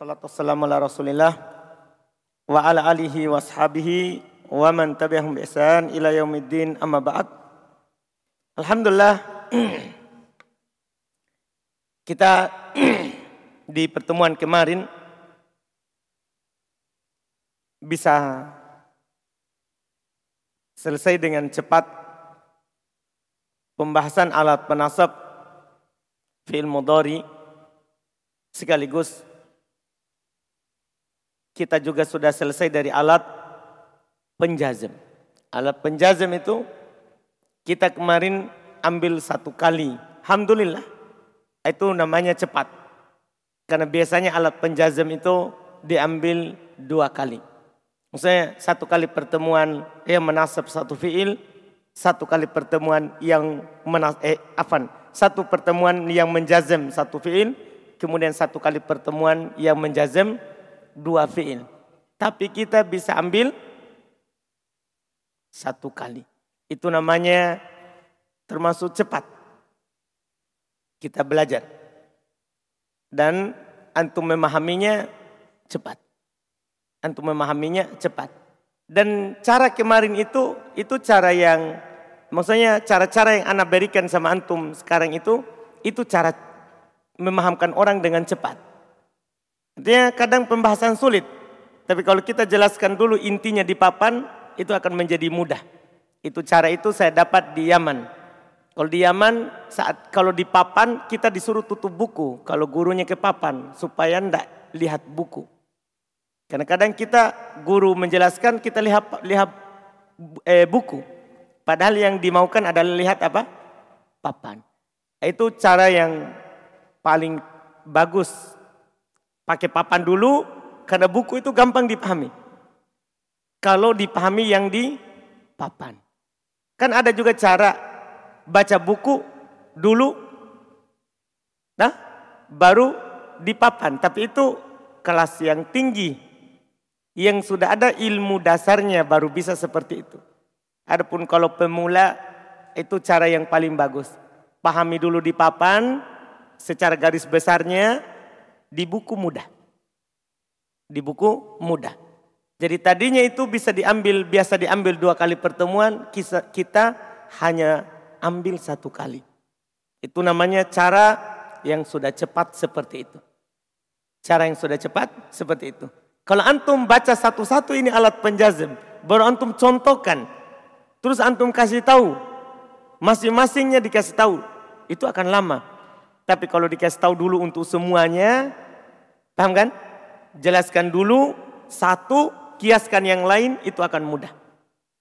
Wassalatu wassalamu ala rasulillah wa ala alihi wa ashabihi wa man tabi'ahum bi ihsan ila yaumiddin amma ba'd. Alhamdulillah kita di pertemuan kemarin bisa selesai dengan cepat pembahasan alat penasab fi'il mudhari sekaligus kita juga sudah selesai dari alat penjazem. Alat penjazem itu kita kemarin ambil satu kali. Alhamdulillah. Itu namanya cepat. Karena biasanya alat penjazem itu diambil dua kali. Maksudnya satu kali pertemuan yang menasab satu fiil, satu kali pertemuan yang menas eh afan, satu pertemuan yang menjazem satu fiil, kemudian satu kali pertemuan yang menjazem dua fiil. Tapi kita bisa ambil satu kali. Itu namanya termasuk cepat. Kita belajar. Dan antum memahaminya cepat. Antum memahaminya cepat. Dan cara kemarin itu, itu cara yang, maksudnya cara-cara yang anak berikan sama antum sekarang itu, itu cara memahamkan orang dengan cepat. Artinya kadang pembahasan sulit. Tapi kalau kita jelaskan dulu intinya di papan, itu akan menjadi mudah. Itu cara itu saya dapat di Yaman. Kalau di Yaman, saat kalau di papan kita disuruh tutup buku. Kalau gurunya ke papan, supaya ndak lihat buku. Karena kadang kita guru menjelaskan kita lihat lihat eh, buku. Padahal yang dimaukan adalah lihat apa? Papan. Itu cara yang paling bagus Pakai papan dulu karena buku itu gampang dipahami. Kalau dipahami yang di papan. Kan ada juga cara baca buku dulu. Nah, baru di papan. Tapi itu kelas yang tinggi. Yang sudah ada ilmu dasarnya baru bisa seperti itu. Adapun kalau pemula itu cara yang paling bagus. Pahami dulu di papan secara garis besarnya di buku mudah. Di buku mudah. Jadi tadinya itu bisa diambil, biasa diambil dua kali pertemuan, kita hanya ambil satu kali. Itu namanya cara yang sudah cepat seperti itu. Cara yang sudah cepat seperti itu. Kalau antum baca satu-satu ini alat penjazem, baru antum contohkan. Terus antum kasih tahu, masing-masingnya dikasih tahu, itu akan lama. Tapi kalau dikasih tahu dulu untuk semuanya, paham kan? Jelaskan dulu satu, kiaskan yang lain itu akan mudah.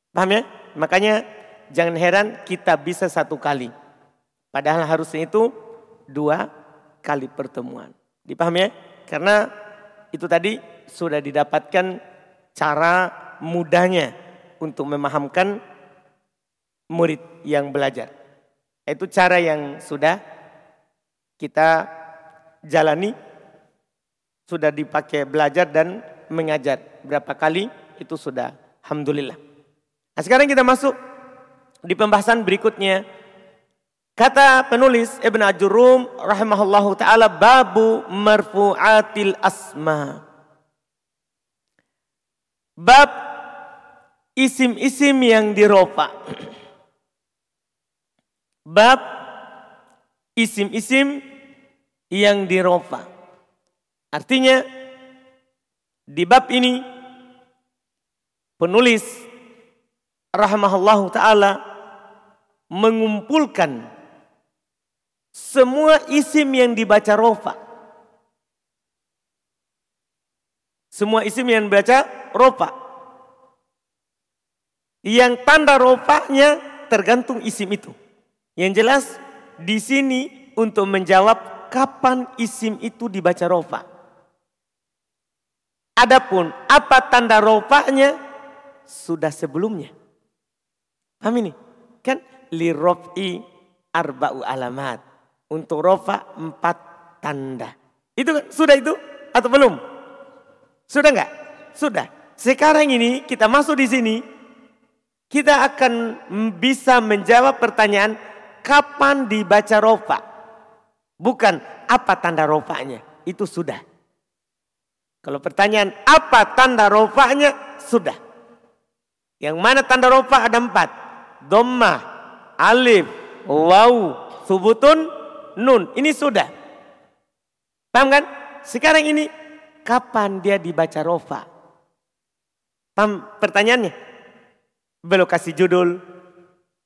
Paham ya? Makanya jangan heran kita bisa satu kali. Padahal harusnya itu dua kali pertemuan. Dipaham ya? Karena itu tadi sudah didapatkan cara mudahnya untuk memahamkan murid yang belajar. Itu cara yang sudah kita jalani sudah dipakai belajar dan mengajar berapa kali itu sudah alhamdulillah. Nah, sekarang kita masuk di pembahasan berikutnya. Kata penulis Ibn Ajurum rahimahullahu taala babu marfu'atil asma. Bab isim-isim yang dirofa. Bab isim-isim yang dirofa. Artinya di bab ini penulis rahmahullah taala mengumpulkan semua isim yang dibaca rofa. Semua isim yang dibaca rofa. Yang tanda rofanya tergantung isim itu. Yang jelas di sini untuk menjawab kapan isim itu dibaca rofa. Adapun apa tanda rofanya sudah sebelumnya. Paham ini? Kan li rofi arba'u alamat. Untuk rofa empat tanda. Itu kan? sudah itu atau belum? Sudah enggak? Sudah. Sekarang ini kita masuk di sini. Kita akan bisa menjawab pertanyaan kapan dibaca rofa. Bukan apa tanda rofanya. Itu sudah. Kalau pertanyaan apa tanda rofanya? Sudah. Yang mana tanda rofa ada empat. Dhamma, alif, waw, subutun, nun. Ini sudah. Paham kan? Sekarang ini kapan dia dibaca rofa? Paham pertanyaannya? Belum kasih judul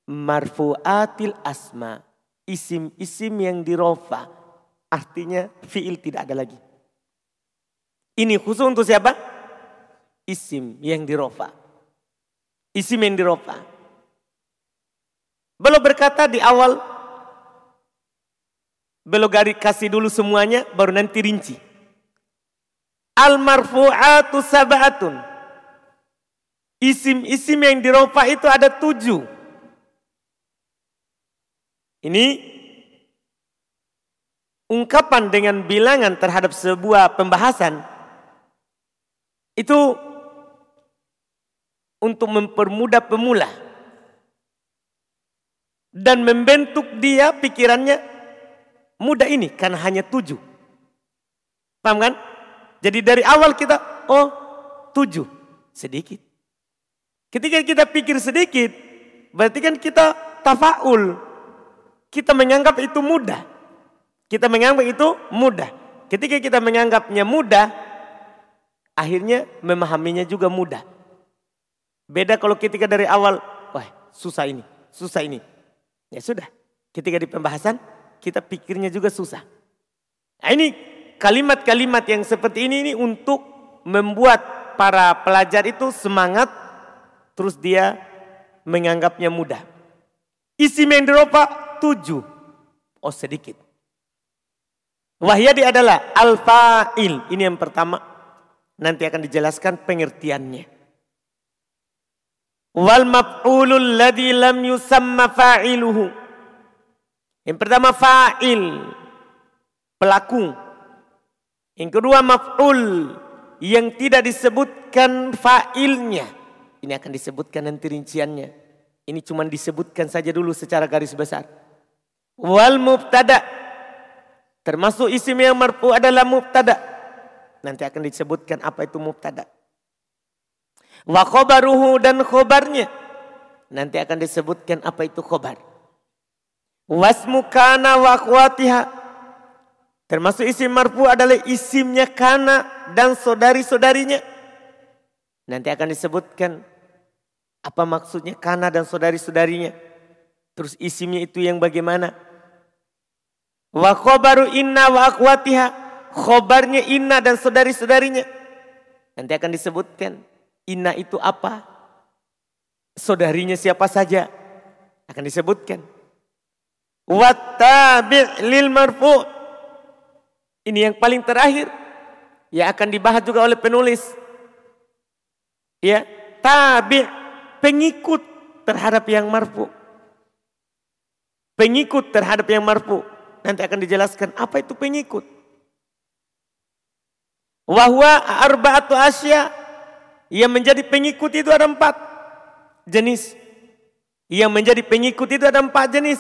marfuatil asma. Isim-isim yang dirofa. Artinya fiil tidak ada lagi. Ini khusus untuk siapa? Isim yang dirofa. Isim yang dirofa. Belum berkata di awal. Belum kasih dulu semuanya baru nanti rinci. Al marfu'atu sab'atun. Isim-isim yang dirofa itu ada tujuh. Ini ungkapan dengan bilangan terhadap sebuah pembahasan itu untuk mempermudah pemula dan membentuk dia pikirannya mudah ini karena hanya tujuh. Paham kan? Jadi dari awal kita oh tujuh sedikit. Ketika kita pikir sedikit berarti kan kita tafaul. Kita menganggap itu mudah. Kita menganggap itu mudah. Ketika kita menganggapnya mudah, akhirnya memahaminya juga mudah. Beda kalau ketika dari awal, wah susah ini, susah ini. Ya sudah, ketika di pembahasan kita pikirnya juga susah. Nah ini kalimat-kalimat yang seperti ini, ini untuk membuat para pelajar itu semangat, terus dia menganggapnya mudah. Isi mendropa tujuh, oh sedikit. Wahyadi adalah al-fa'il, ini yang pertama. Nanti akan dijelaskan pengertiannya. Wal maf'ulul ladhi lam yusamma fa'iluhu. Yang pertama fa'il, pelaku. Yang kedua maf'ul, yang tidak disebutkan fa'ilnya. Ini akan disebutkan nanti rinciannya. Ini cuma disebutkan saja dulu secara garis besar. Wal mubtada. Termasuk isim yang marfu adalah mubtada. Nanti akan disebutkan apa itu mubtada. Wa khobaruhu dan khobarnya. Nanti akan disebutkan apa itu khobar. Wasmu kana wa. Termasuk isim marfu adalah isimnya kana dan saudari-saudarinya. Nanti akan disebutkan apa maksudnya kana dan saudari-saudarinya. Terus isimnya itu yang bagaimana? Wa khobaru inna wa akhwatiha khobarnya Inna dan saudari-saudarinya. Nanti akan disebutkan Inna itu apa? Saudarinya siapa saja akan disebutkan. Wattabi' lil marfu. Ini yang paling terakhir yang akan dibahas juga oleh penulis. Ya, tabi' pengikut terhadap yang marfu. Pengikut terhadap yang marfu. Nanti akan dijelaskan apa itu pengikut. Wahwa arba'atu asya. Yang menjadi pengikut itu ada empat jenis. Yang menjadi pengikut itu ada empat jenis.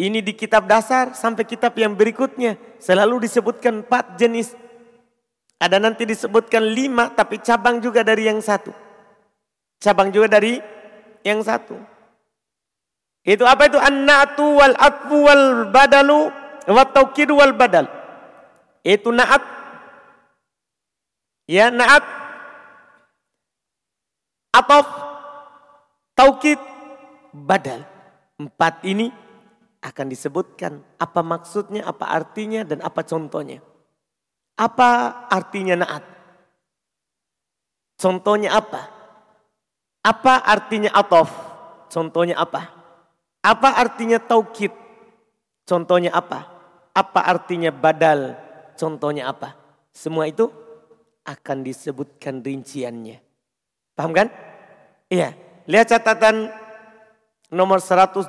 Ini di kitab dasar sampai kitab yang berikutnya. Selalu disebutkan empat jenis. Ada nanti disebutkan lima tapi cabang juga dari yang satu. Cabang juga dari yang satu. Itu apa itu? An-na'tu wal atfu wal badalu wa taukidu wal badal. Itu na'at Ya, naat atau taukid badal. Empat ini akan disebutkan apa maksudnya, apa artinya, dan apa contohnya. Apa artinya naat? Contohnya apa? Apa artinya atof? Contohnya apa? Apa artinya taukid? Contohnya apa? Apa artinya badal? Contohnya apa? Semua itu akan disebutkan rinciannya. Paham kan? Iya. Lihat catatan nomor 112.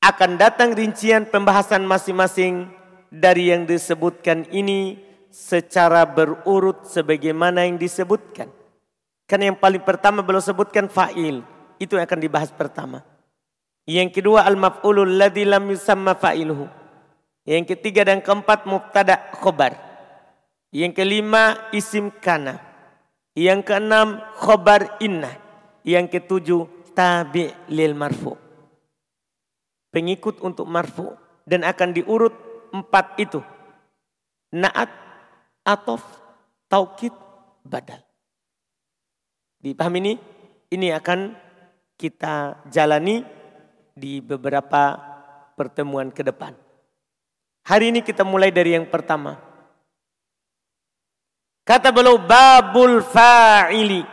Akan datang rincian pembahasan masing-masing dari yang disebutkan ini secara berurut sebagaimana yang disebutkan. Karena yang paling pertama belum sebutkan fa'il. Itu yang akan dibahas pertama. Yang kedua al-maf'ulul ladzi lam yusamma fa'iluhu. Yang ketiga dan keempat mubtada khobar. Yang kelima isim kana. Yang keenam khobar inna. Yang ketujuh tabi lil marfu. Pengikut untuk marfu. Dan akan diurut empat itu. Naat, atof, taukid, badal. Dipahami ini? Ini akan kita jalani di beberapa pertemuan ke depan. Hari ini kita mulai dari yang pertama. Kata beliau babul fa'ili.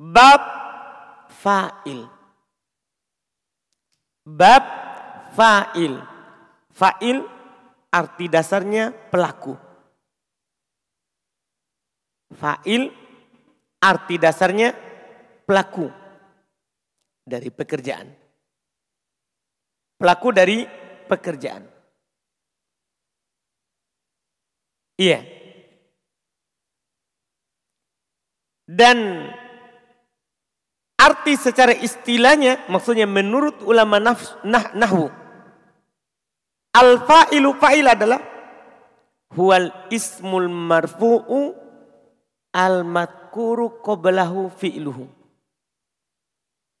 Bab fa'il. Bab fa'il. Fa'il arti dasarnya pelaku. Fa'il arti dasarnya pelaku dari pekerjaan. Pelaku dari pekerjaan. Iya. Dan arti secara istilahnya maksudnya menurut ulama nafs, nah, nahwu al fa'ilu fa'il adalah huwal ismul marfu'u al matkuru qablahu fi'luhu.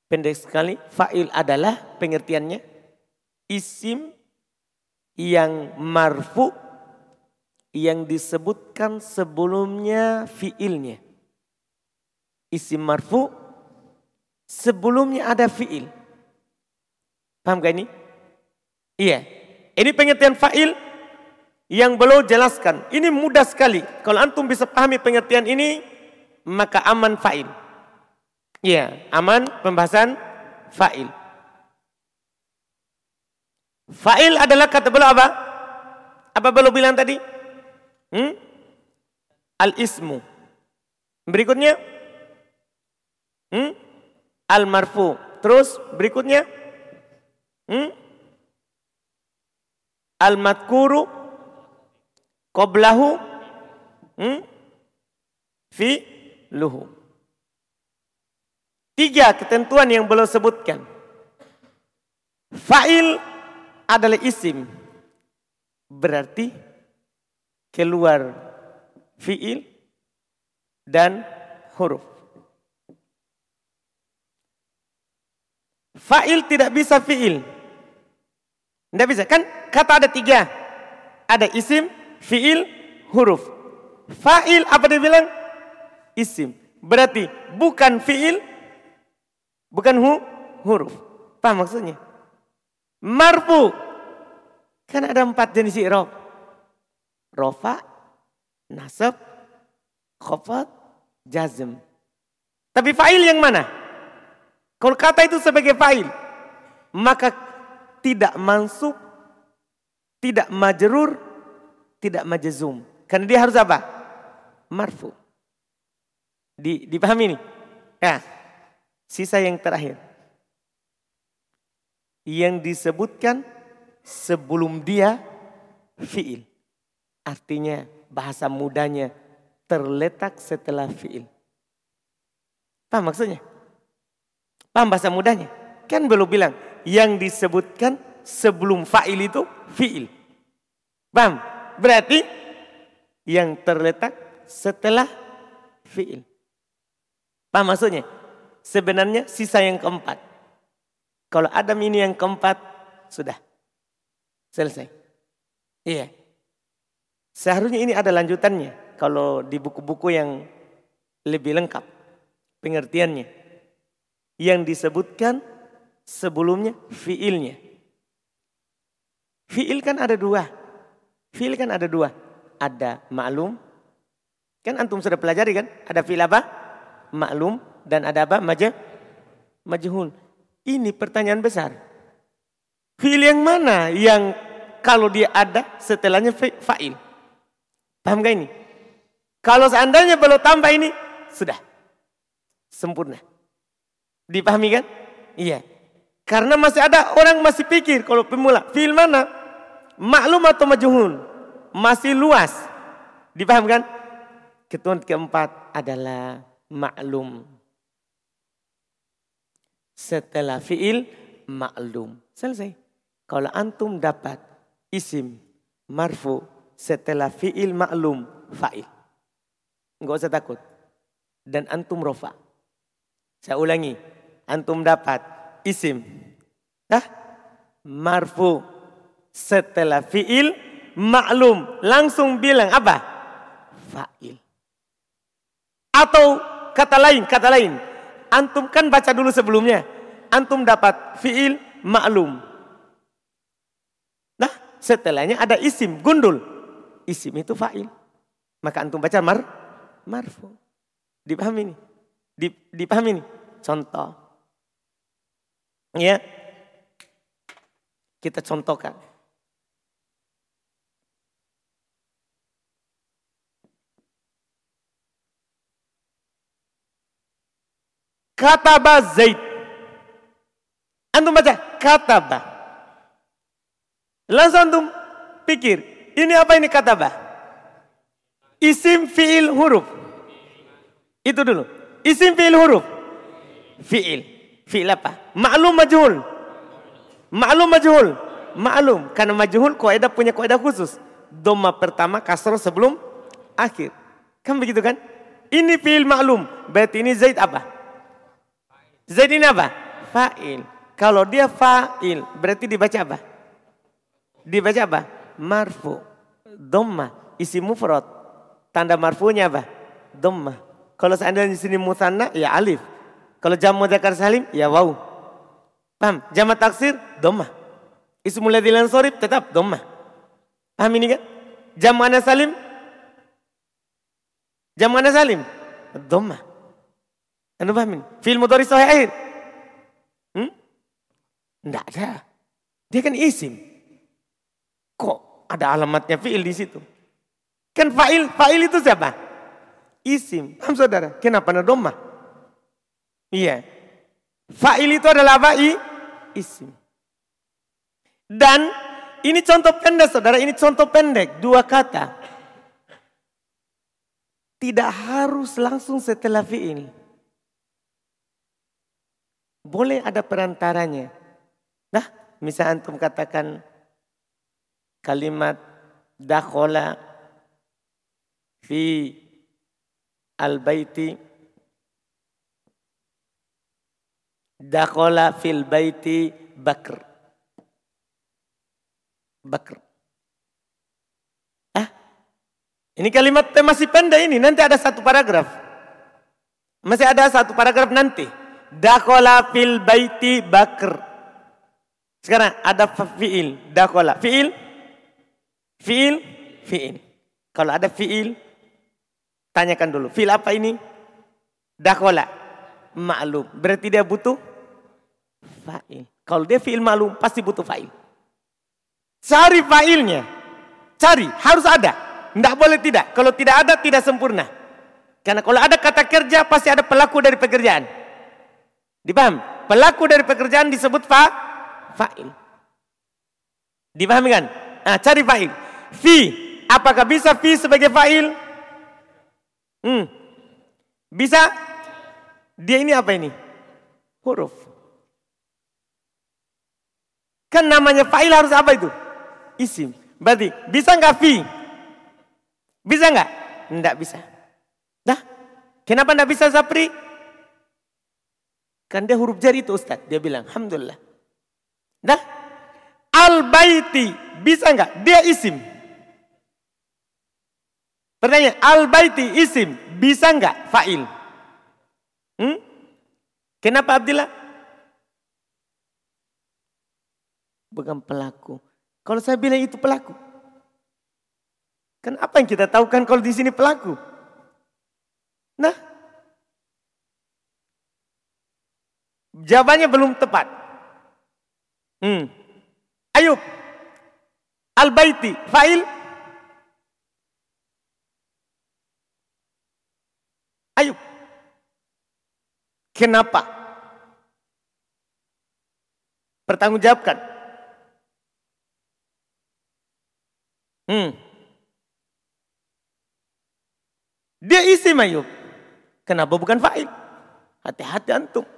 Pendek sekali, fa'il adalah pengertiannya isim yang marfu yang disebutkan sebelumnya fiilnya. Isim marfu sebelumnya ada fiil. Paham gak ini? Iya. Ini pengertian fa'il yang belum jelaskan. Ini mudah sekali. Kalau antum bisa pahami pengertian ini, maka aman fa'il. Iya, aman pembahasan fa'il. Fa'il adalah kata beliau apa? Apa beliau bilang tadi? Hmm? Al-ismu. Berikutnya? Hmm? Al-marfu. Terus berikutnya? Hmm? Al-madkuru. Qoblahu. Hmm? Fi luhu. Tiga ketentuan yang belum sebutkan. Fa'il adalah isim. Berarti keluar fiil dan huruf. Fa'il tidak bisa fiil. Tidak bisa. Kan kata ada tiga. Ada isim, fiil, huruf. Fa'il apa dia bilang? Isim. Berarti bukan fiil, bukan hu, huruf. Paham maksudnya? Marfu. Kan ada empat jenis i'rab rofa, nasab, khofat, jazm. Tapi fa'il yang mana? Kalau kata itu sebagai fa'il, maka tidak mansub, tidak majrur, tidak majzum. Karena dia harus apa? Marfu. Di, dipahami ini? Ya. Sisa yang terakhir. Yang disebutkan sebelum dia fi'il. Artinya bahasa mudanya terletak setelah fiil. Paham maksudnya? Paham bahasa mudanya? Kan belum bilang yang disebutkan sebelum fa'il itu fiil. Paham? Berarti yang terletak setelah fiil. Paham maksudnya? Sebenarnya sisa yang keempat. Kalau Adam ini yang keempat, sudah. Selesai. Iya. Seharusnya ini ada lanjutannya kalau di buku-buku yang lebih lengkap pengertiannya. Yang disebutkan sebelumnya fiilnya. Fiil kan ada dua. Fiil kan ada dua. Ada maklum. Kan antum sudah pelajari kan? Ada fiil apa? Maklum. Dan ada apa? Majah. Majhul. Ini pertanyaan besar. Fiil yang mana yang kalau dia ada setelahnya fa'il? Paham gak ini? Kalau seandainya belum tambah ini, sudah. Sempurna. Dipahami kan? Iya. Karena masih ada orang masih pikir kalau pemula. Fil mana? Maklum atau majuhun? Masih luas. Dipaham kan? Ketuan keempat adalah maklum. Setelah fiil maklum. Selesai. Kalau antum dapat isim marfu setelah fi'il maklum fa'il. Enggak usah takut. Dan antum rofa. Saya ulangi. Antum dapat isim. Dah? Marfu setelah fi'il maklum. Langsung bilang apa? Fa'il. Atau kata lain, kata lain. Antum kan baca dulu sebelumnya. Antum dapat fi'il maklum. Nah, setelahnya ada isim, gundul. Isim itu fa'il. Maka antum baca mar, marfu. Dipahami ini? Dipahami ini? Contoh. Ya. Kita contohkan. Kataba Zaid. Antum baca kataba. Langsung antum pikir, ini apa ini kataba? Isim fiil huruf. Itu dulu. Isim fiil huruf. Fiil. Fiil apa? Maklum majhul. Maklum majhul. Maklum. Karena majhul kaidah punya kaidah khusus. Doma pertama kasroh sebelum akhir. Kan begitu kan? Ini fiil maklum. Berarti ini Zaid apa? Zaid ini apa? Fa'il. Kalau dia fa'il, berarti dibaca apa? Dibaca apa? Marfu. Dhamma. Isi mufrad. Tanda marfunya apa? Dhamma. Kalau seandainya di sini musanna, ya alif. Kalau jam mudzakkar salim, ya waw. Paham? Jamak taksir, dhamma. Ismul ladzil sorib tetap dhamma. Paham ini kan? Jam mana salim? Jam mana salim? Dhamma. Anda paham? Fi'il mudhari sahih akhir. Hmm? Tidak ada. Dia kan isim. Kok ada alamatnya fi'il di situ? Kan fa'il, fa'il itu siapa? Isim. Paham saudara? Kenapa ada domah? Iya. Fa'il itu adalah apa? I, isim. Dan ini contoh pendek saudara, ini contoh pendek. Dua kata. Tidak harus langsung setelah fi'il. Boleh ada perantaranya. Nah, misal antum katakan kalimat dakhola fi al-baiti dakhola fil baiti bakr. Bakr. Ah, ini kalimat masih pendek ini, nanti ada satu paragraf. Masih ada satu paragraf nanti. Dakola fil baiti bakr. Sekarang ada fi'il. Dakola. Fi'il. Fi'il. Fi'il. Kalau ada fi'il. Tanyakan dulu. Fi'il apa ini? Dakola. Maklum. Berarti dia butuh fa'il. Kalau dia fi'il maklum pasti butuh fa'il. Cari fa'ilnya. Cari. Harus ada. Tidak boleh tidak. Kalau tidak ada tidak sempurna. Karena kalau ada kata kerja pasti ada pelaku dari pekerjaan. Dipaham? Pelaku dari pekerjaan disebut fa fa'il. Dipahami kan? Nah, cari fa'il. Fi, apakah bisa fi sebagai fa'il? Hmm. Bisa? Dia ini apa ini? Huruf. Kan namanya fa'il harus apa itu? Isim. Berarti bisa nggak fi? Bisa nggak? Nggak bisa. Nah, kenapa nggak bisa Zapri? Kan dia huruf jari itu Ustaz. Dia bilang, Alhamdulillah. Nah, al-baiti bisa enggak? Dia isim. Pertanyaan, al-baiti isim bisa enggak fa'il? Hmm? Kenapa Abdillah? Bukan pelaku. Kalau saya bilang itu pelaku. Kan apa yang kita tahu kan kalau di sini pelaku? Nah, Jawabannya belum tepat. Hmm. Ayub. Al-Baiti. Fa'il. Ayub. Kenapa? Pertanggungjawabkan. Hmm. Dia isi Ayub. Kenapa bukan fa'il? Hati-hati antum.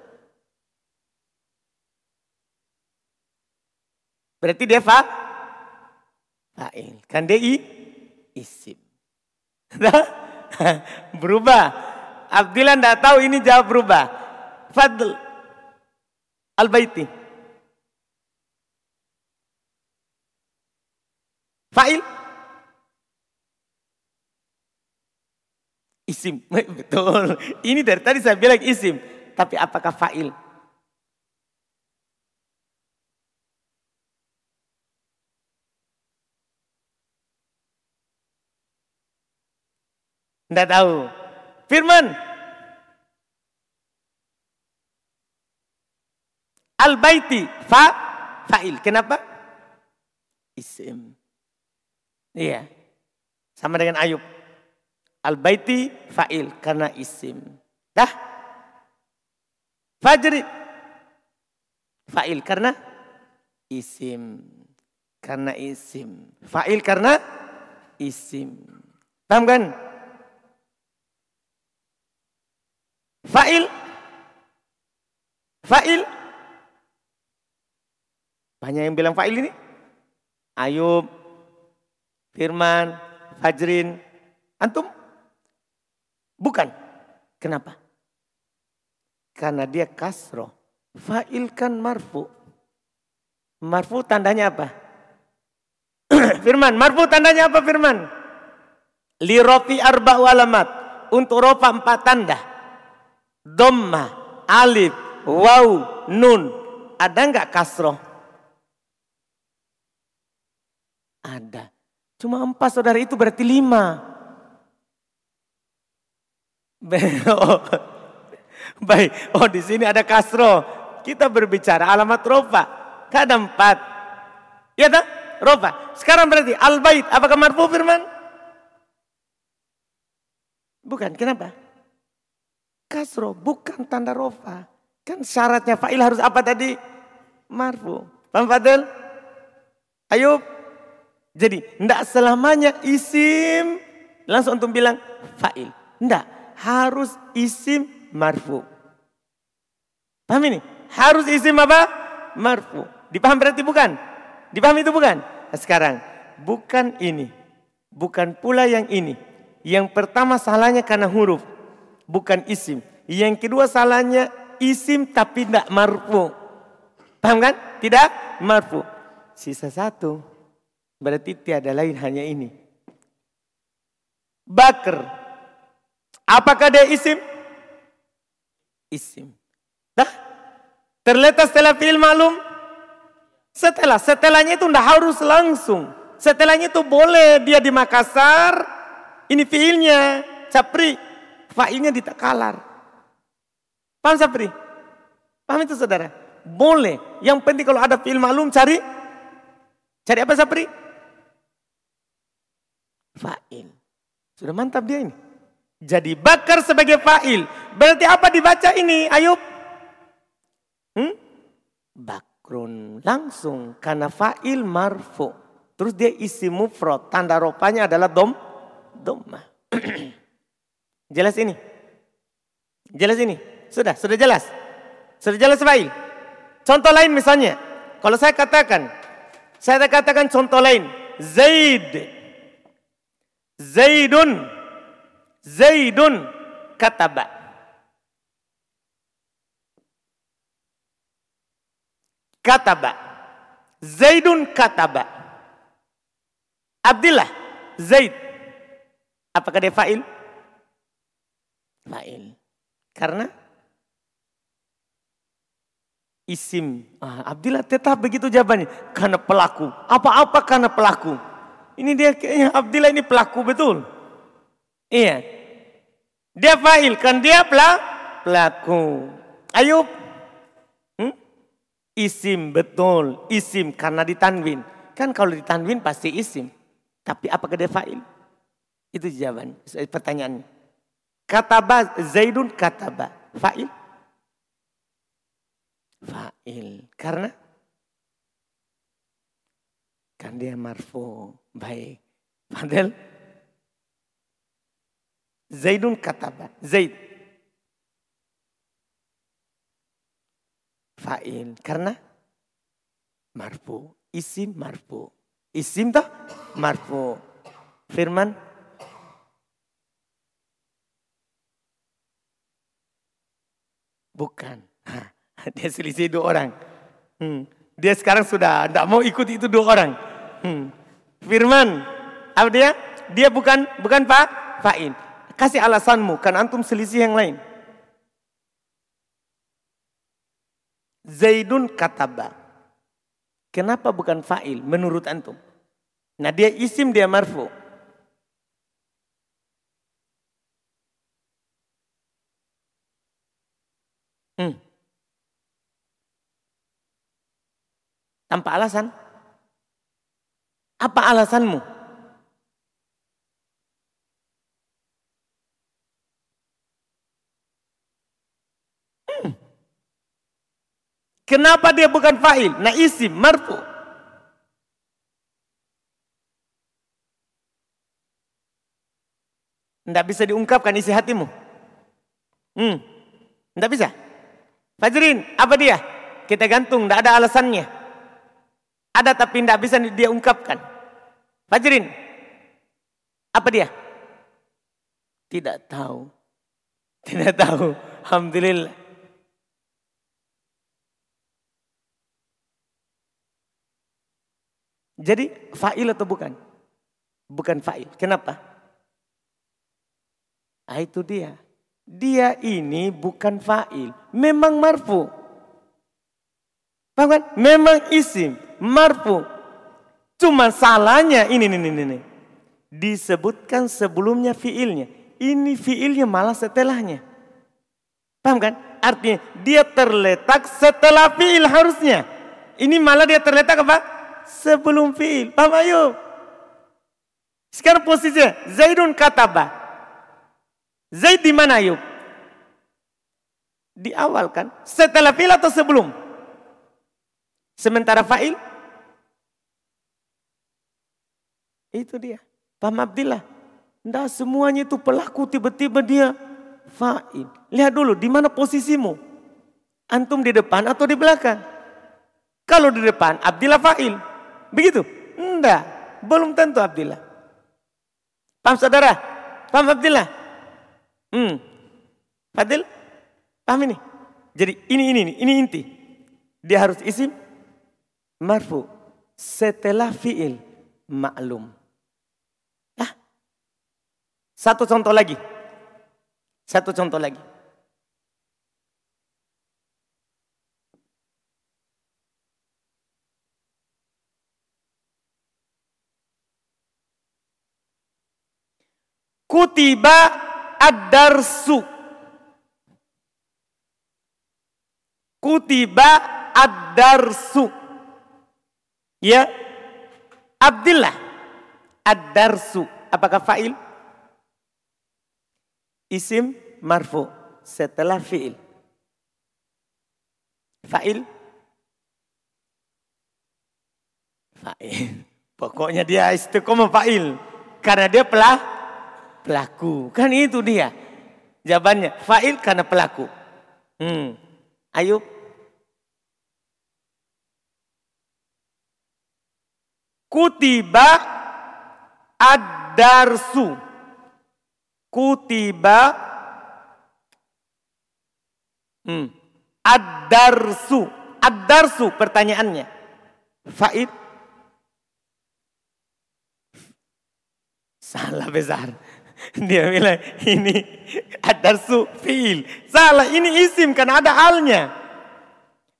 Berarti dia fa Fa'il. Kan dia i, isim. berubah. Abdillah tidak tahu ini jawab berubah. Fadl. Al-Baiti. Fa'il. Isim. Betul. Ini dari tadi saya bilang isim. Tapi apakah fa'il? Tidak tahu. Firman. Al-baiti. Fa. Fa'il. Kenapa? Isim. Iya. Sama dengan Ayub. Al-baiti fa'il. Karena isim. Dah. Fajri. Fa'il. Karena isim. Karena isim. Fa'il karena isim. Paham kan? Fa'il. Fa'il. Banyak yang bilang fa'il ini. Ayub, Firman, Fajrin. Antum? Bukan. Kenapa? Karena dia kasro. Fa'il kan marfu. Marfu tandanya apa? Firman, marfu tandanya apa Firman? Lirofi arba alamat. Untuk rofa empat tanda. Dhamma, alif, waw, nun. Ada enggak kasroh? Ada. Cuma empat saudara itu berarti lima. Baik. Oh di sini ada kasro. Kita berbicara alamat rofa. Ada empat. Ya tak? Rofa. Sekarang berarti al-bait. Apakah marfu firman? Bukan. Kenapa? Kasro bukan tanda rofa. Kan syaratnya fa'il harus apa tadi? Marfu. Paham Fadil? Ayub. Jadi tidak selamanya isim langsung untuk bilang fa'il. Tidak. Harus isim marfu. Paham ini? Harus isim apa? Marfu. Dipaham berarti bukan? Dipaham itu bukan? Nah, sekarang bukan ini. Bukan pula yang ini. Yang pertama salahnya karena huruf bukan isim. Yang kedua salahnya isim tapi tidak marfu. Paham kan? Tidak marfu. Sisa satu. Berarti tiada lain hanya ini. Bakr. Apakah dia isim? Isim. Dah? Terletak setelah fi'il malum? Setelah. Setelahnya itu tidak harus langsung. Setelahnya itu boleh dia di Makassar. Ini fiilnya. Capri fa'ilnya ditakalar. Paham Sapri? Paham itu saudara? Boleh. Yang penting kalau ada fi'il malum cari. Cari apa Sapri? Fa'il. Sudah mantap dia ini. Jadi bakar sebagai fa'il. Berarti apa dibaca ini Ayub? Hmm? Bakrun. Langsung. Karena fa'il marfu. Terus dia isi mufrad. Tanda ropanya adalah dom. Domah. Jelas ini? Jelas ini? Sudah, sudah jelas? Sudah jelas fa'il? Contoh lain misalnya. Kalau saya katakan, saya katakan contoh lain. Zaid. Zaidun. Zaidun kataba. Kataba. Zaidun kataba. Abdullah. Zaid. Apakah dia fa'il? Fa'il. Karena isim. Ah, Abdillah tetap begitu jawabannya. Karena pelaku. Apa-apa karena pelaku. Ini dia kayaknya Abdillah ini pelaku betul. Iya. Dia fa'il kan dia pelaku. Ayub. Hmm? Isim betul. Isim karena ditanwin. Kan kalau ditanwin pasti isim. Tapi apakah dia fa'il? Itu jawaban pertanyaannya. Kataba Zaidun kataba. Fa'il? Fa'il. Karena? Kan dia marfu. Baik. Padahal Zaidun kataba. Zaid. Fa'il. Karena? Marfu. Isim marfu. Isim toh marfu. Firman Bukan. Dia selisih dua orang. Hmm. Dia sekarang sudah tidak mau ikut itu dua orang. Hmm. Firman, apa dia? Dia bukan bukan pak fa'in. Kasih alasanmu, kan antum selisih yang lain. Zaidun kataba. Kenapa bukan fa'il menurut antum? Nah dia isim dia marfu. Hmm. Tanpa alasan. Apa alasanmu? Hmm. Kenapa dia bukan fa'il? Nah isim, marfu. Tidak bisa diungkapkan isi hatimu. Hmm. Tidak bisa. Fajrin, apa dia? Kita gantung, tidak ada alasannya. Ada tapi tidak bisa dia ungkapkan. Fajrin, apa dia? Tidak tahu. Tidak tahu. Alhamdulillah. Jadi fa'il atau bukan? Bukan fa'il. Kenapa? Ah, itu dia. Dia ini bukan fa'il. Memang marfu. Paham kan? Memang isim. Marfu. Cuma salahnya ini, ini, ini, ini. Disebutkan sebelumnya fiilnya. Ini fiilnya malah setelahnya. Paham kan? Artinya dia terletak setelah fiil harusnya. Ini malah dia terletak apa? Sebelum fiil. Paham ayo? Sekarang posisinya Zaidun kataba. Zaid di mana Ayub? Di awal kan? Setelah fi'il atau sebelum? Sementara fa'il? Itu dia. Paham Abdillah? Tidak semuanya itu pelaku tiba-tiba dia fa'il. Lihat dulu di mana posisimu. Antum di depan atau di belakang? Kalau di depan Abdillah fa'il. Begitu? Enggak. Belum tentu Abdillah. Paham saudara? Paham Abdillah? Hmm. Fadil, paham ini? Jadi ini ini ini, ini inti. Dia harus isim marfu setelah fiil maklum. Ah. Satu contoh lagi. Satu contoh lagi. Kutiba ad-darsu. Kutiba ad-darsu. Ya. Abdillah. Ad-darsu. Apakah fa'il? Isim marfu setelah fi'il. Fa'il? Fa'il. Pokoknya dia istiqomah fa'il. Karena dia pelah pelaku. Kan itu dia. Jawabannya fa'il karena pelaku. Hmm. Ayub. Kutiba ad-darsu. Kutiba hmm. ad-darsu. Ad-darsu pertanyaannya. Fa'id Salah besar. Dia bilang ini ada fi'il. Salah ini isim kan ada alnya.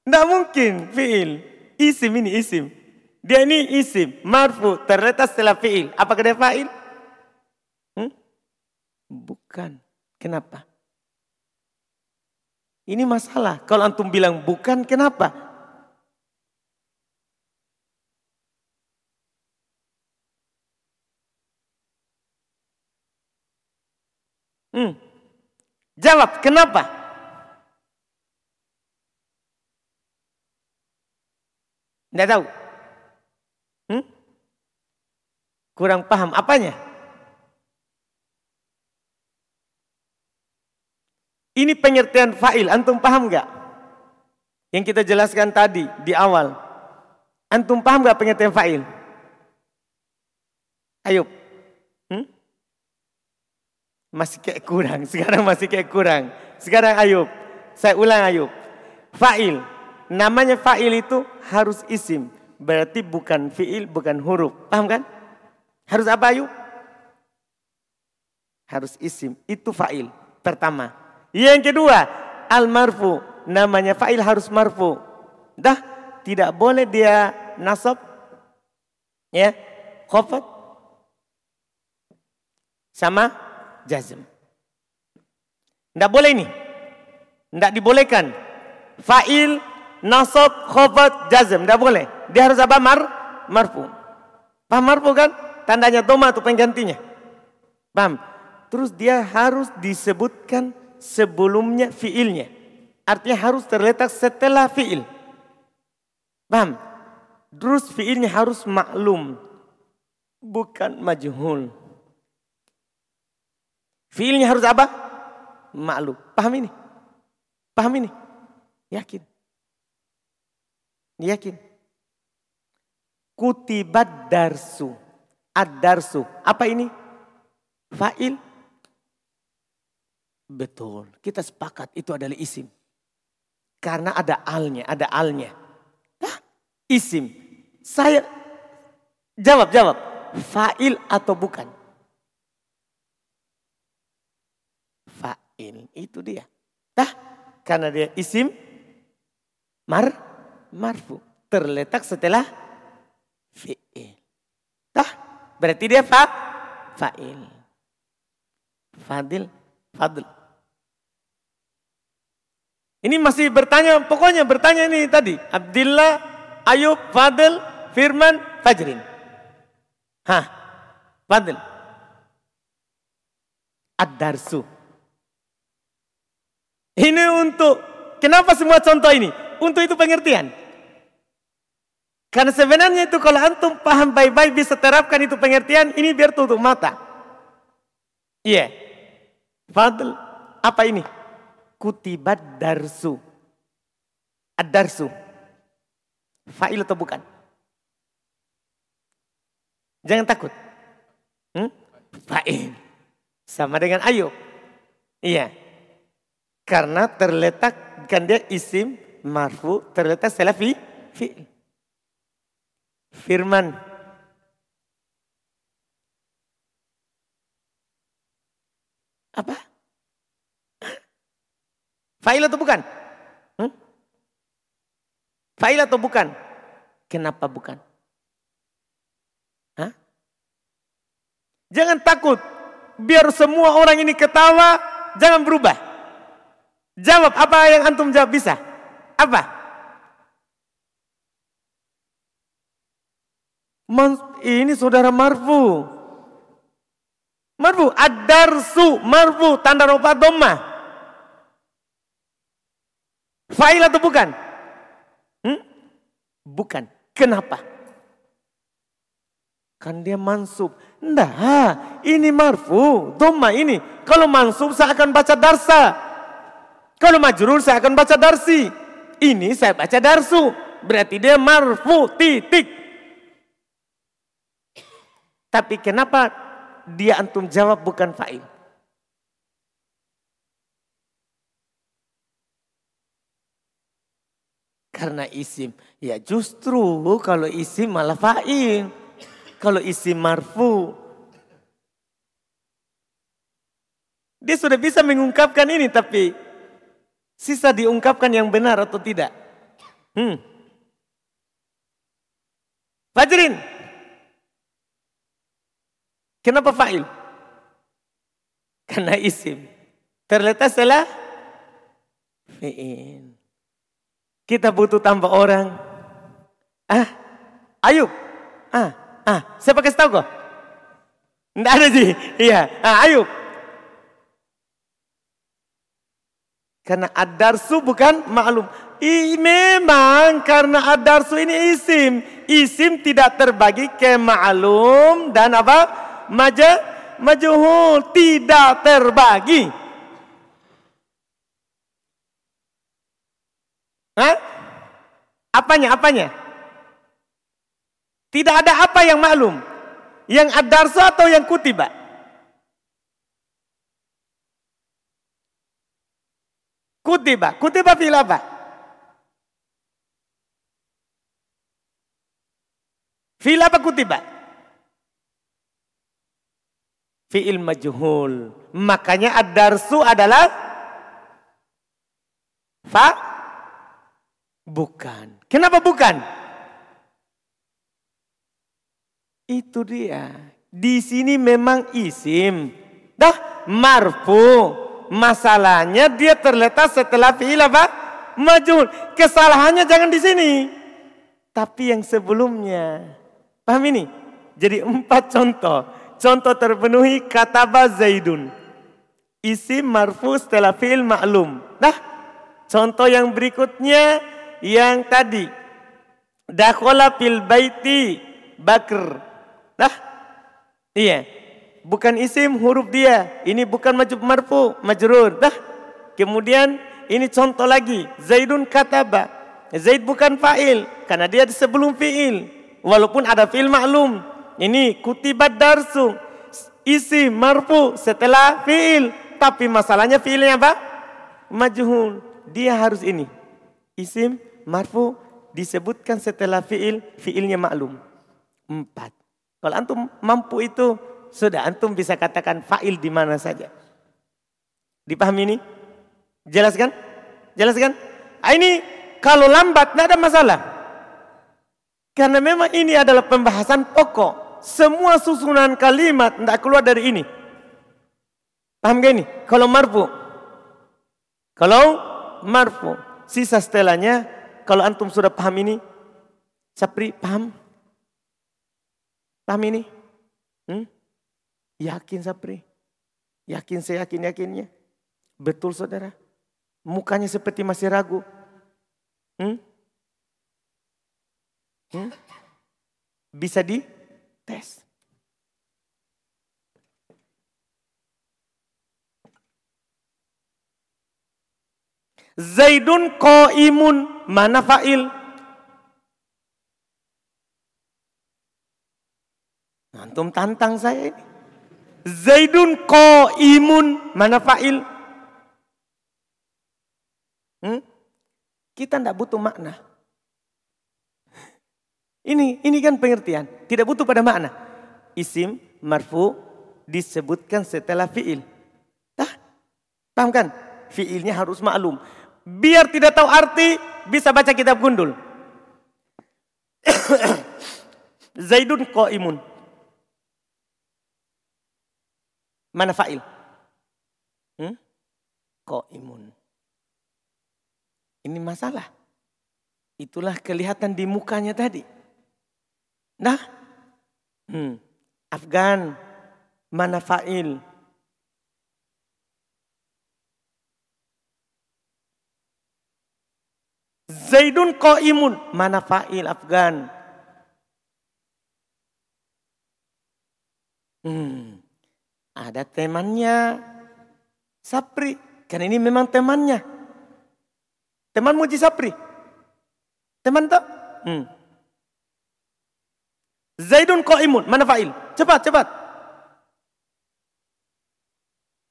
Tidak mungkin fi'il. Isim ini isim. Dia ini isim. Marfu terletak setelah fi'il. Apakah dia fa'il? Hmm? Bukan. Kenapa? Ini masalah. Kalau antum bilang bukan, kenapa? Hmm. Jawab, kenapa? Tidak tahu. Hmm? Kurang paham apanya? Ini pengertian fa'il, antum paham nggak? Yang kita jelaskan tadi di awal. Antum paham nggak pengertian fa'il? Ayub. Hmm? Masih kayak kurang. Sekarang masih kayak kurang. Sekarang Ayub. Saya ulang Ayub. Fa'il. Namanya fa'il itu harus isim. Berarti bukan fi'il, bukan huruf. Paham kan? Harus apa Ayub? Harus isim. Itu fa'il. Pertama. Yang kedua. Al-marfu. Namanya fa'il harus marfu. Dah. Tidak boleh dia nasab. Ya. Khofat. Sama jazm. Tidak boleh ini. Tidak dibolehkan. Fa'il, nasab, khofat, jazm. Tidak boleh. Dia harus apa? Mar, marfu. Paham marfu kan? Tandanya doma atau penggantinya. Paham? Terus dia harus disebutkan sebelumnya fiilnya. Artinya harus terletak setelah fiil. Paham? Terus fiilnya harus maklum. Bukan majhul. Fiilnya harus apa? Maklum. Paham ini? Paham ini? Yakin? Yakin? Kutibat darsu. Ad-darsu. Apa ini? Fa'il. Betul. Kita sepakat itu adalah isim. Karena ada alnya, ada alnya. Hah? Isim. Saya jawab, jawab. Fa'il atau bukan? Fa'il. Itu dia. Tah? Karena dia isim. Mar. Marfu. Terletak setelah fi'il. Tah? Berarti dia fa. Fa'il. Fadil. Fadl. Ini masih bertanya, pokoknya bertanya ini tadi. Abdillah, Ayub, Fadil, Firman, Fajrin. Hah, Fadil. Ad-Darsu. Ini untuk, kenapa semua contoh ini? Untuk itu pengertian. Karena sebenarnya itu kalau antum paham baik-baik bisa terapkan itu pengertian, ini biar tutup mata. Iya. Yeah. Fadl, apa ini? Kutibat darsu. Ad-darsu. Fa'il atau bukan? Jangan takut. Hmm? Fa'il. Sama dengan Ayub. Iya. Karena terletak kan dia isim marfu terletak setelah fi, fi'il. Firman. Apa? Fa'il atau bukan? Hmm? Fa'il atau bukan? Kenapa bukan? Hah? Jangan takut. Biar semua orang ini ketawa, jangan berubah. Jawab apa yang antum jawab bisa. Apa? ini saudara marfu. Marfu, ad-darsu, marfu, tanda rupa domah. Fa'il atau bukan? Hmm? Bukan. Kenapa? Kan dia mansub. Nah, ini marfu, doma ini. Kalau mansub saya akan baca darsa. Kalau majrur saya akan baca darsi. Ini saya baca darsu. Berarti dia marfu, titik. Tapi kenapa dia antum jawab bukan fa'il? Karena isim. Ya justru kalau isim malah fa'il. Kalau isim marfu. Dia sudah bisa mengungkapkan ini tapi sisa diungkapkan yang benar atau tidak. Hmm. Fajrin. Kenapa fa'il? Karena isim. Terletak setelah fi'il. Kita butuh tambah orang. Ah, Ayub. Ah, ah, siapa kasih tahu kok? Tidak ada sih. Iya, ah, Ayub. Karena adarsu bukan maklum. I, memang karena adarsu ini isim. Isim tidak terbagi ke maklum dan apa? Maja, majuhul. Tidak terbagi. Hah? Apanya? Apanya? Tidak ada apa yang maklum. Yang adarsu atau yang kutiba? Kutiba. Kutiba fi'il apa? Fi'il apa kutiba? Fi'il majhul. Makanya ad-darsu adalah fa bukan. Kenapa bukan? Itu dia. Di sini memang isim. Dah marfu. Masalahnya dia terletak setelah fi'il apa? Majul. Kesalahannya jangan di sini. Tapi yang sebelumnya. Paham ini? Jadi empat contoh. Contoh terpenuhi kata Zaidun. Isi marfu setelah fi'il maklum. Nah, contoh yang berikutnya yang tadi. Dakhola fil baiti bakr. Nah, iya. Bukan isim huruf dia. Ini bukan majub marfu, majrur. Dah. Kemudian ini contoh lagi. Zaidun kataba. Zaid bukan fa'il. Karena dia sebelum fi'il. Walaupun ada fi'il maklum. Ini kutibat darsu. Isi marfu setelah fi'il. Tapi masalahnya fi'ilnya apa? Majhul. Dia harus ini. Isim marfu disebutkan setelah fi'il. Fi'ilnya maklum. Empat. Kalau antum mampu itu sudah antum bisa katakan fa'il di mana saja. Dipahami ini? Jelaskan? Jelaskan? Ah, ini kalau lambat tidak ada masalah. Karena memang ini adalah pembahasan pokok. Semua susunan kalimat tidak keluar dari ini. Paham gak ini? Kalau marfu. Kalau marfu. Sisa setelahnya, kalau antum sudah paham ini, Sapri, paham? Paham ini? Hmm? Yakin Sapri? Yakin saya yakin-yakinnya? Betul saudara? Mukanya seperti masih ragu. Hmm? Hmm? Bisa di tes. Zaidun imun mana fa'il? Antum tantang saya ini. Zaidun imun mana fa'il? Hmm? Kita tidak butuh makna. Ini ini kan pengertian, tidak butuh pada makna. Isim marfu disebutkan setelah fi'il. Nah, paham kan? Fi'ilnya harus maklum. Biar tidak tahu arti, bisa baca kitab gundul. Zaidun imun. Mana fa'il? Hmm? imun. Ini masalah. Itulah kelihatan di mukanya tadi. Nah, hmm. Afgan, mana fa'il? Zaidun imun. mana fa'il Afgan? Hmm. Ada temannya Sapri. Kan ini memang temannya. Teman Muji Sapri. Teman tak? Hmm. Zaidun imun. Mana fa'il? Cepat, cepat.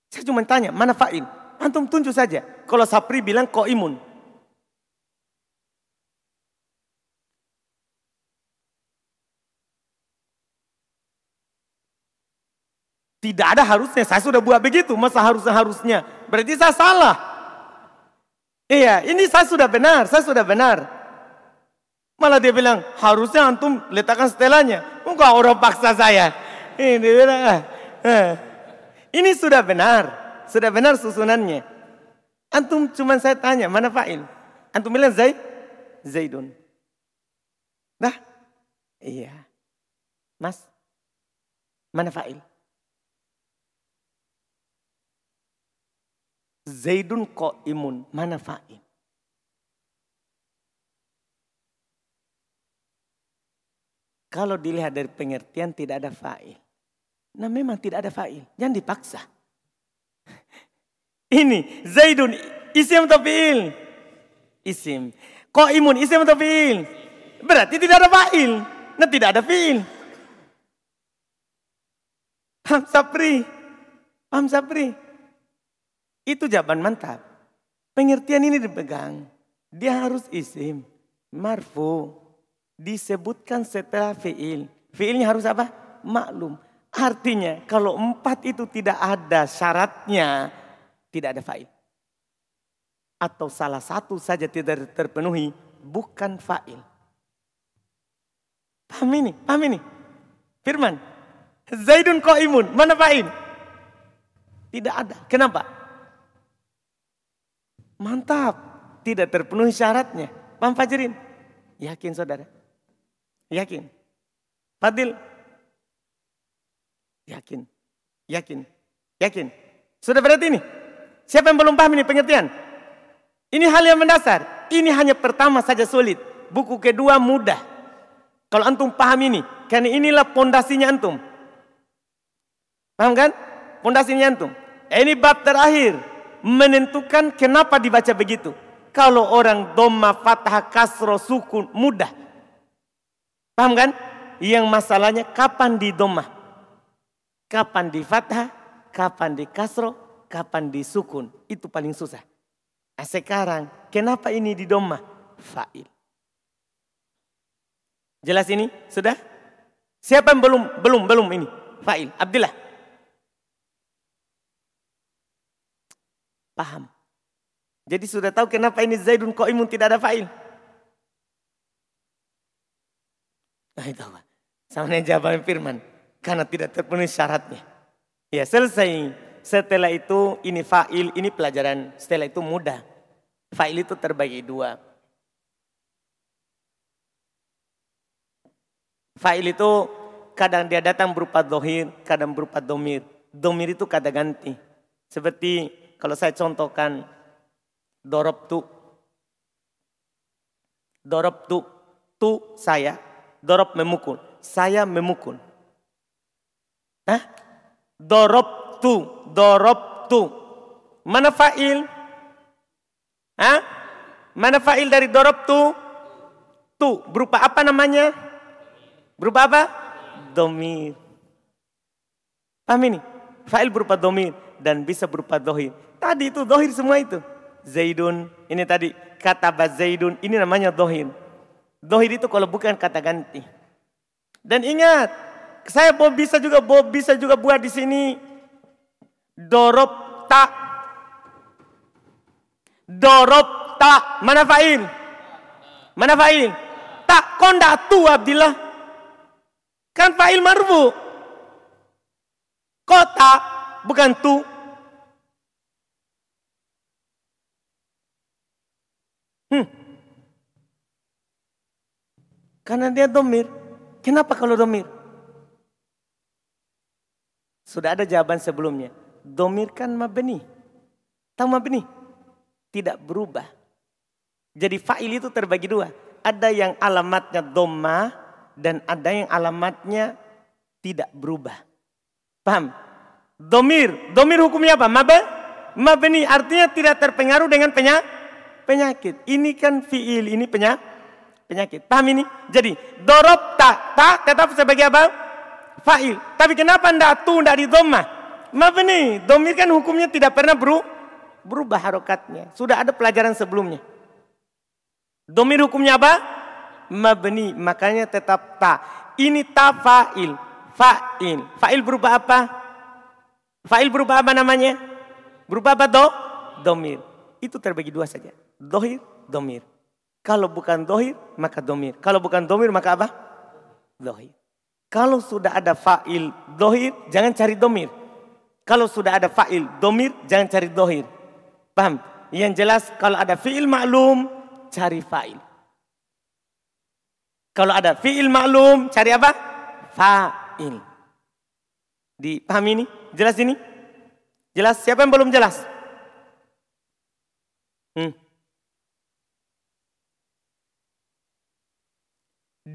Saya cuma tanya, mana fa'il? Antum tunjuk saja. Kalau Sapri bilang imun. Tidak ada harusnya, saya sudah buat begitu, masa harusnya harusnya. Berarti saya salah. Iya, ini saya sudah benar, saya sudah benar. Malah dia bilang, harusnya antum letakkan setelahnya. Enggak orang paksa saya. Ini, bilang, ah, ah. ini sudah benar, sudah benar susunannya. Antum cuma saya tanya, mana fa'il? Antum bilang Zaid? Zaidun. Nah, iya. Mas, mana fa'il? Zaidun imun Mana fa'il? Kalau dilihat dari pengertian tidak ada fa'il. Nah memang tidak ada fa'il. Jangan dipaksa. Ini Zaidun isim atau fi'il? Isim. imun isim atau fi'il? Berarti tidak ada fa'il. Nah tidak ada fi'il. Paham Sapri? Paham Sapri? Itu jawaban mantap. Pengertian ini dipegang. Dia harus isim. Marfu. Disebutkan setelah fi'il. Fi'ilnya harus apa? Maklum. Artinya kalau empat itu tidak ada syaratnya. Tidak ada fa'il. Atau salah satu saja tidak terpenuhi. Bukan fa'il. Paham ini? Paham ini? Firman. Zaidun imun. Mana fa'il? Tidak ada. Kenapa? Mantap. Tidak terpenuhi syaratnya. Paham Fajrin? Yakin saudara? Yakin? Fadil? Yakin? Yakin? Yakin? Sudah berarti ini? Siapa yang belum paham ini pengertian? Ini hal yang mendasar. Ini hanya pertama saja sulit. Buku kedua mudah. Kalau antum paham ini. Karena inilah pondasinya antum. Paham kan? Pondasinya antum. Ini bab terakhir menentukan kenapa dibaca begitu. Kalau orang doma, fathah, kasro, sukun, mudah. Paham kan? Yang masalahnya kapan di doma? Kapan di fathah, kapan di kasro, kapan di sukun. Itu paling susah. Nah, sekarang, kenapa ini di doma? Fa'il. Jelas ini? Sudah? Siapa yang belum belum belum ini? Fa'il. Abdullah. Paham. Jadi sudah tahu kenapa ini Zaidun Imun tidak ada fa'il. Nah itu apa? Sama dengan jawaban firman. Karena tidak terpenuhi syaratnya. Ya selesai. Setelah itu ini fa'il, ini pelajaran. Setelah itu mudah. Fa'il itu terbagi dua. Fa'il itu kadang dia datang berupa dohir, kadang berupa domir. Domir itu kata ganti. Seperti kalau saya contohkan dorob tu. Dorob tu. Tu saya. Dorob memukul. Saya memukul. Hah? Dorob tu. Dorob tu. Mana fa'il? Hah? Mana fa'il dari dorob tu? Tu. Berupa apa namanya? Berupa apa? Domir. Paham ini? Fa'il berupa domir dan bisa berupa dohir. Tadi itu dohir semua itu. Zaidun, ini tadi kata Zaidun, ini namanya dohir. Dohir itu kalau bukan kata ganti. Dan ingat, saya mau bisa juga mau bisa juga buat di sini. Dorob tak dorob tak mana fa'il? Mana fa'il? Tak konda tu Abdillah. Kan fa'il marfu. Kota bukan tu Hmm. Karena dia domir. Kenapa kalau domir? Sudah ada jawaban sebelumnya. Domir kan mabni. Tahu mabni? Tidak berubah. Jadi fa'il itu terbagi dua. Ada yang alamatnya doma dan ada yang alamatnya tidak berubah. Paham? Domir. Domir hukumnya apa? Mabe? Mabni artinya tidak terpengaruh dengan penyakit penyakit. Ini kan fiil, ini penyakit. Penyakit. Paham ini? Jadi, dorob tak, tak tetap sebagai apa? Fa'il. Tapi kenapa ndak tu, ndak di doma? Mabni. Domir kan hukumnya tidak pernah beru, berubah harokatnya. Sudah ada pelajaran sebelumnya. Domir hukumnya apa? Mabni. Makanya tetap tak. Ini tak fa'il. Fa'il. Fa'il berubah apa? Fa'il berubah apa namanya? Berubah apa do? Domir. Itu terbagi dua saja. Dohir, domir. Kalau bukan dohir, maka domir. Kalau bukan domir, maka apa? Dohir. Kalau sudah ada fa'il dohir, jangan cari domir. Kalau sudah ada fa'il domir, jangan cari dohir. Paham? Yang jelas kalau ada fi'il maklum, cari fa'il. Kalau ada fi'il maklum, cari apa? Fa'il. Dipahami ini? Jelas ini? Jelas? Siapa yang belum jelas? Hmm.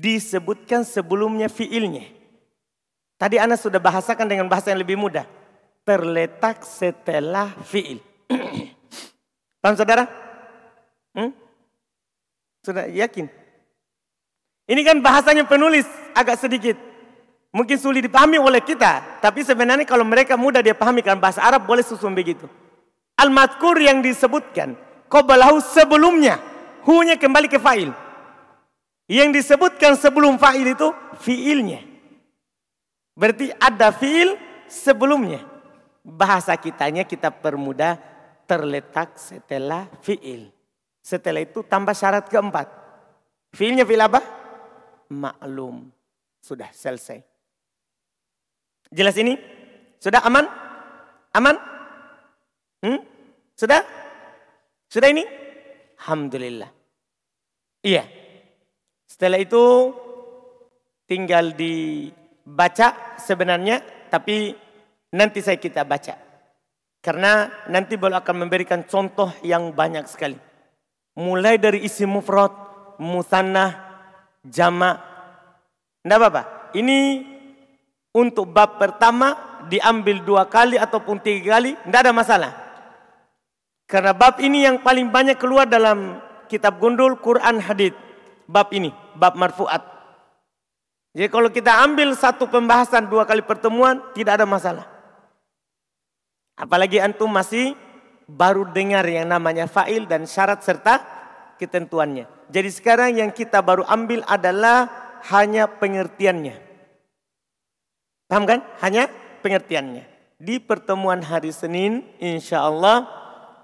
Disebutkan sebelumnya fiilnya. Tadi Anda sudah bahasakan dengan bahasa yang lebih mudah. Terletak setelah fiil. Paham saudara? Hmm? Sudah yakin? Ini kan bahasanya penulis agak sedikit. Mungkin sulit dipahami oleh kita. Tapi sebenarnya kalau mereka mudah dia pahami kan bahasa Arab boleh susun begitu. Al-madkur yang disebutkan. Qobalahu sebelumnya. Hunya kembali ke fa'il. Yang disebutkan sebelum fa'il itu fi'ilnya. Berarti ada fi'il sebelumnya. Bahasa kitanya kita permudah terletak setelah fi'il. Setelah itu tambah syarat keempat. Fi'ilnya fi'il apa? Maklum. Sudah selesai. Jelas ini? Sudah aman? Aman? Hmm? Sudah? Sudah ini? Alhamdulillah. Iya. Setelah itu tinggal dibaca sebenarnya, tapi nanti saya kita baca. Karena nanti baru akan memberikan contoh yang banyak sekali. Mulai dari isi mufrad, musanna, jama. Tidak apa-apa. Ini untuk bab pertama diambil dua kali ataupun tiga kali, tidak ada masalah. Karena bab ini yang paling banyak keluar dalam kitab gundul Quran Hadith. Bab ini, bab marfuat. Jadi kalau kita ambil satu pembahasan dua kali pertemuan, tidak ada masalah. Apalagi antum masih baru dengar yang namanya fa'il dan syarat serta ketentuannya. Jadi sekarang yang kita baru ambil adalah hanya pengertiannya. Paham kan? Hanya pengertiannya. Di pertemuan hari Senin, insya Allah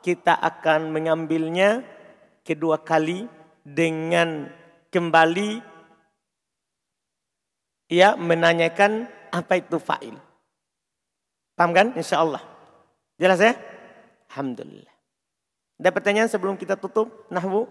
kita akan mengambilnya kedua kali dengan kembali ya menanyakan apa itu fa'il. Paham kan? Insya Allah. Jelas ya? Alhamdulillah. Ada pertanyaan sebelum kita tutup? Nahwu?